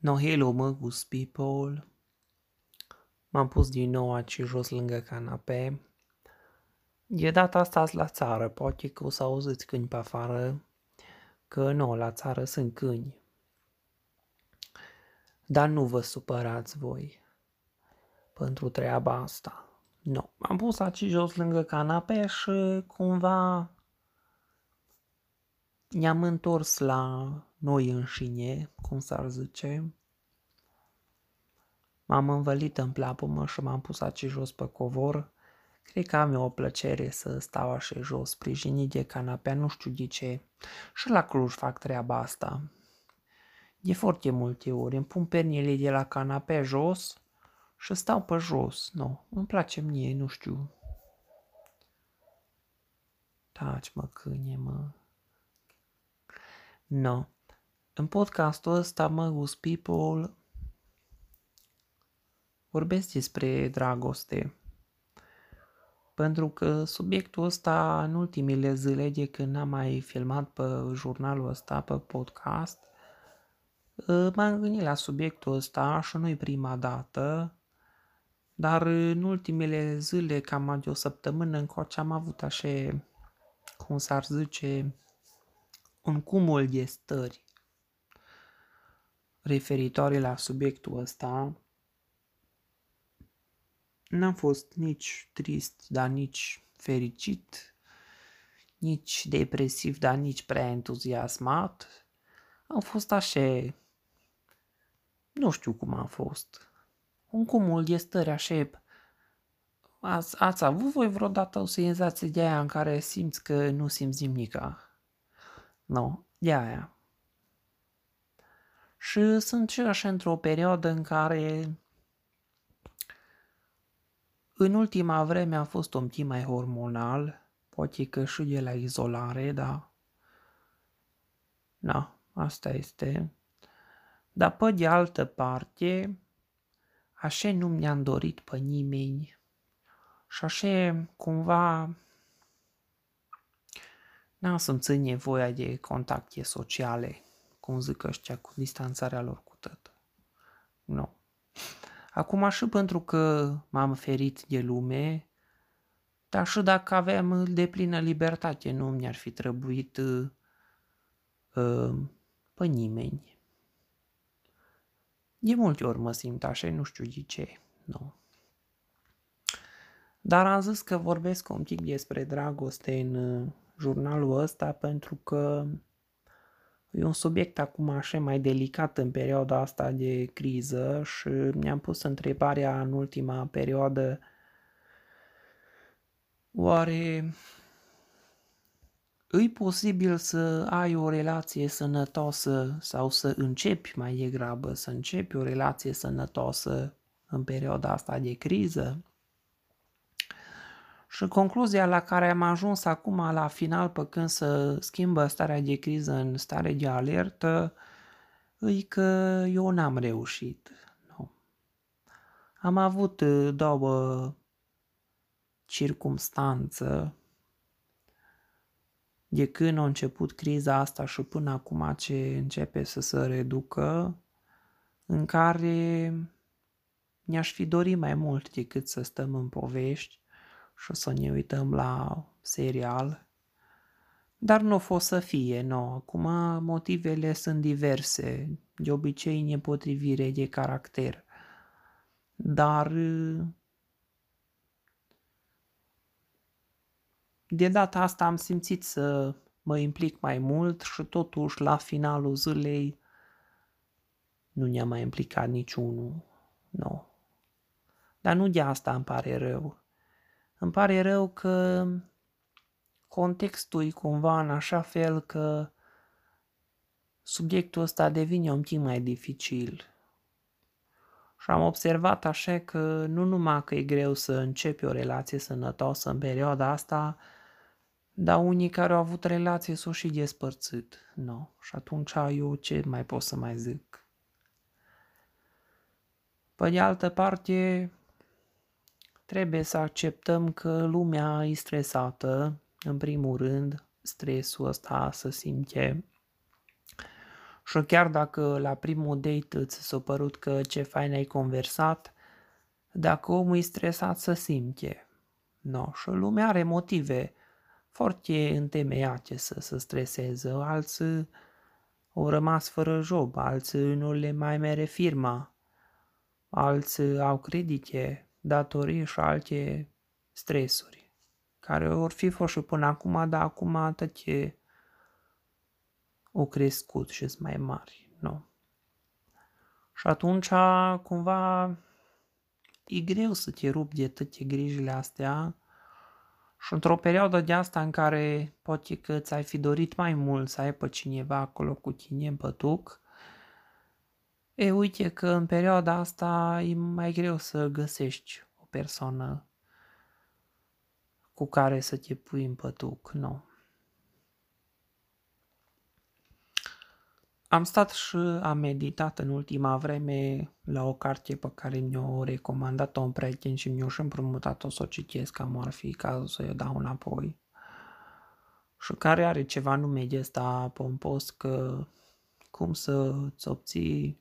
No, hello, mă, gust people. M-am pus din nou aici jos lângă canape. E data asta la țară, poate că o să auziți câini pe afară, că nu, la țară sunt câini. Dar nu vă supărați voi pentru treaba asta. Nu, m-am pus aici jos lângă canape și cumva ne-am întors la noi înșine, cum s-ar zice. M-am învălit în plapumă și m-am pus aici jos pe covor. Cred că am eu o plăcere să stau așa jos, sprijinit de canapea, nu știu de ce. Și la Cluj fac treaba asta. De foarte multe ori îmi pun pernile de la canapea jos și stau pe jos. Nu, îmi place mie, nu știu. Taci, mă, câine, mă. No. În podcastul ăsta, mă, People, vorbesc despre dragoste. Pentru că subiectul ăsta, în ultimile zile de când am mai filmat pe jurnalul ăsta, pe podcast, m-am gândit la subiectul ăsta și nu-i prima dată, dar în ultimele zile, cam de o săptămână încoace, am avut așa, cum s-ar zice, un cumul de stări referitoare la subiectul ăsta. N-am fost nici trist, dar nici fericit, nici depresiv, dar nici prea entuziasmat. Am fost așa, nu știu cum am fost. Un cumul de stări așa Ați, ați avut voi vreodată o senzație de aia în care simți că nu simți nimica? Nu, de aia. Și sunt și așa într-o perioadă în care în ultima vreme a fost un pic mai hormonal, poate că și de la izolare, dar na, asta este. Dar pe de altă parte, așa nu mi-am dorit pe nimeni și așa cumva n-am să-mi nevoia de contacte sociale, cum zic ăștia, cu distanțarea lor cu tătă. Nu. Acum și pentru că m-am ferit de lume, dar și dacă aveam de plină libertate, nu mi-ar fi trebuit uh, uh, pe nimeni. De multe ori mă simt așa, nu știu de ce. Nu. Dar am zis că vorbesc un pic despre dragoste în uh, jurnalul ăsta pentru că e un subiect acum așa mai delicat în perioada asta de criză și mi-am pus întrebarea în ultima perioadă oare îi posibil să ai o relație sănătoasă sau să începi mai degrabă să începi o relație sănătoasă în perioada asta de criză? Și concluzia la care am ajuns acum la final, pe când să schimbă starea de criză în stare de alertă, e că eu n-am reușit. Nu. Am avut uh, două circumstanță de când a început criza asta și până acum ce începe să se reducă, în care mi-aș fi dorit mai mult decât să stăm în povești și o să ne uităm la serial. Dar nu o fost să fie, nu. Acum motivele sunt diverse, de obicei nepotrivire de caracter. Dar de data asta am simțit să mă implic mai mult și totuși la finalul zilei nu ne-a mai implicat niciunul. Nu. Dar nu de asta îmi pare rău. Îmi pare rău că contextul e cumva în așa fel că subiectul ăsta devine un pic mai dificil. Și am observat așa că nu numai că e greu să începi o relație sănătoasă în perioada asta, dar unii care au avut relație s-au și despărțit. No. Și atunci eu ce mai pot să mai zic? Pe de altă parte, Trebuie să acceptăm că lumea e stresată, în primul rând, stresul ăsta să simte. Și chiar dacă la primul date ți s-a părut că ce fain ai conversat, dacă omul e stresat să simte. No, și lumea are motive foarte întemeiate să se streseze. Alții au rămas fără job, alții nu le mai mere firma, alții au credite, datorii și alte stresuri, care vor fi fost și până acum, dar acum atât au crescut și sunt mai mari. Nu. Și atunci, cumva, e greu să te rupi de toate grijile astea și într-o perioadă de asta în care poate că ți-ai fi dorit mai mult să ai pe cineva acolo cu tine în pătuc, e uite că în perioada asta e mai greu să găsești o persoană cu care să te pui în pătuc, nu. Am stat și am meditat în ultima vreme la o carte pe care mi-o recomandat-o un prieten și mi-o și împrumutat-o să o citesc, cam ar fi cazul să o dau înapoi. Și care are ceva nume de ăsta pompos că cum să-ți obții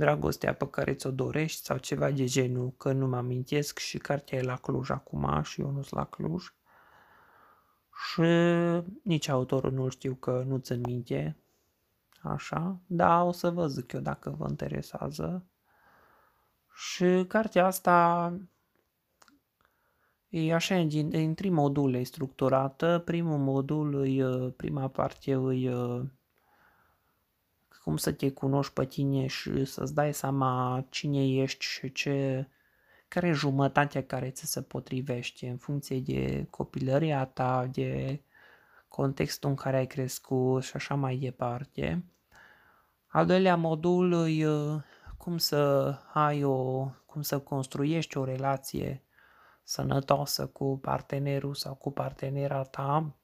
dragostea pe care ți-o dorești sau ceva de genul, că nu mă amintesc și cartea e la Cluj acum și eu nu sunt la Cluj. Și nici autorul nu știu că nu ți minte, Așa, da, o să vă zic eu dacă vă interesează. Și cartea asta e așa, din, din trei module structurată. Primul modul, e, prima parte, e cum să te cunoști pe tine și să-ți dai seama cine ești și ce, care e jumătatea care ți se potrivește în funcție de copilăria ta, de contextul în care ai crescut și așa mai departe. Al doilea modul e uh, cum să ai o, cum să construiești o relație sănătoasă cu partenerul sau cu partenera ta.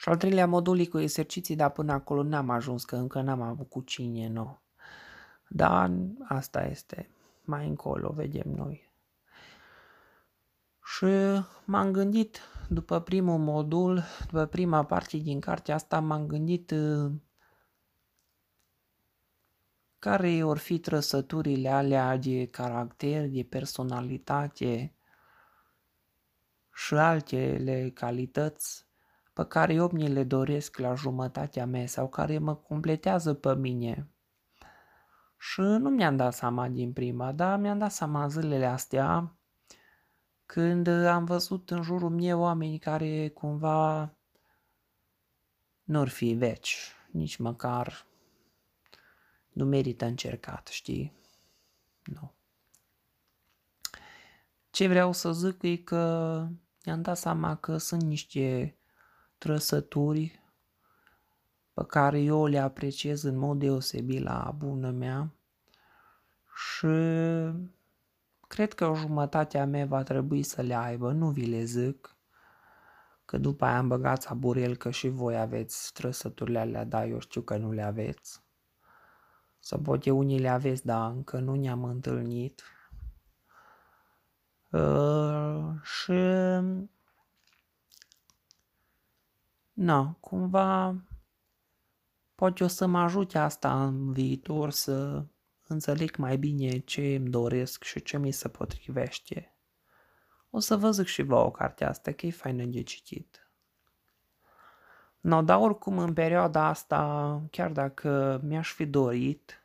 Și al treilea modul e cu exerciții, dar până acolo n-am ajuns, că încă n-am avut cu cine, nu. Dar asta este. Mai încolo vedem noi. Și m-am gândit, după primul modul, după prima parte din cartea asta, m-am gândit uh, care or fi trăsăturile alea de caracter, de personalitate și altele calități pe care eu mi le doresc la jumătatea mea sau care mă completează pe mine. Și nu mi-am dat seama din prima, dar mi-am dat seama zilele astea când am văzut în jurul meu oameni care cumva nu-ar fi veci, nici măcar nu merită încercat, știi? Nu. Ce vreau să zic e că mi-am dat seama că sunt niște trăsături pe care eu le apreciez în mod deosebit la bună mea și cred că o jumătate a mea va trebui să le aibă, nu vi le zic, că după aia am băgat aburel că și voi aveți trăsăturile alea, dar eu știu că nu le aveți. Să poate unii le aveți, dar încă nu ne-am întâlnit. Uh, și na, cumva poate o să mă ajute asta în viitor să înțeleg mai bine ce îmi doresc și ce mi se potrivește. O să vă zic și vouă cartea asta, că e faină de citit. No, dar oricum în perioada asta, chiar dacă mi-aș fi dorit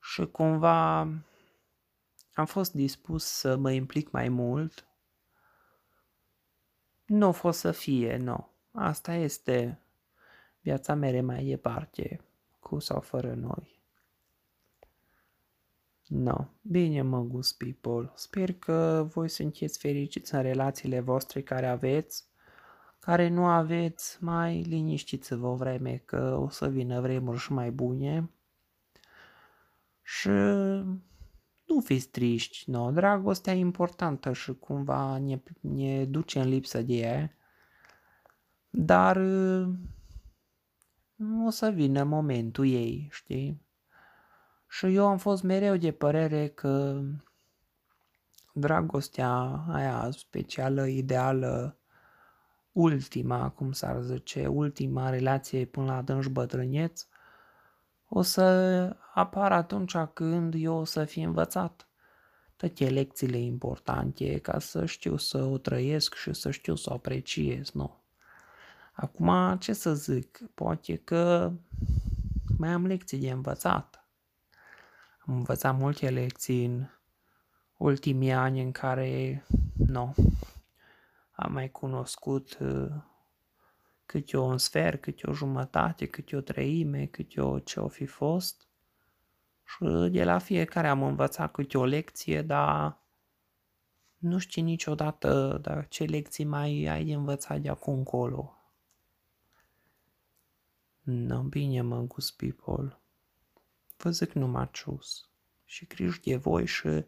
și cumva am fost dispus să mă implic mai mult, nu a fost să fie, nu. Asta este viața mea mai departe, cu sau fără noi. No, bine mă gust people. Sper că voi sunteți fericiți în relațiile voastre care aveți care nu aveți, mai liniștiți-vă o vreme că o să vină vremuri și mai bune. Și nu fiți triști, no, dragostea e importantă și cumva ne, ne duce în lipsă de ea, dar o să vină momentul ei, știi? Și eu am fost mereu de părere că dragostea aia specială, ideală, ultima, cum s-ar zice, ultima relație până la adânci bătrâneț, o să apară atunci când eu o să fi învățat toate lecțiile importante ca să știu să o trăiesc și să știu să o apreciez, nu? Acum, ce să zic, poate că mai am lecții de învățat. Am învățat multe lecții în ultimii ani în care, nu, am mai cunoscut uh, câte o un sfert, câte o jumătate, câte o treime, câte o ce o fi fost. Și de la fiecare am învățat câte o lecție, dar nu știi niciodată dar ce lecții mai ai de învățat de acum încolo. No, bine mă, gust people. Vă zic numai cius. Și griji de voi și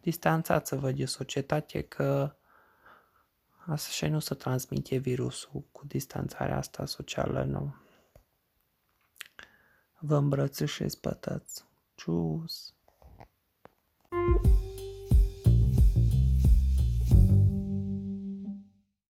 distanțați-vă de societate că așa nu se transmite virusul cu distanțarea asta socială, nu. Vă îmbrățișez pătăți. Cius.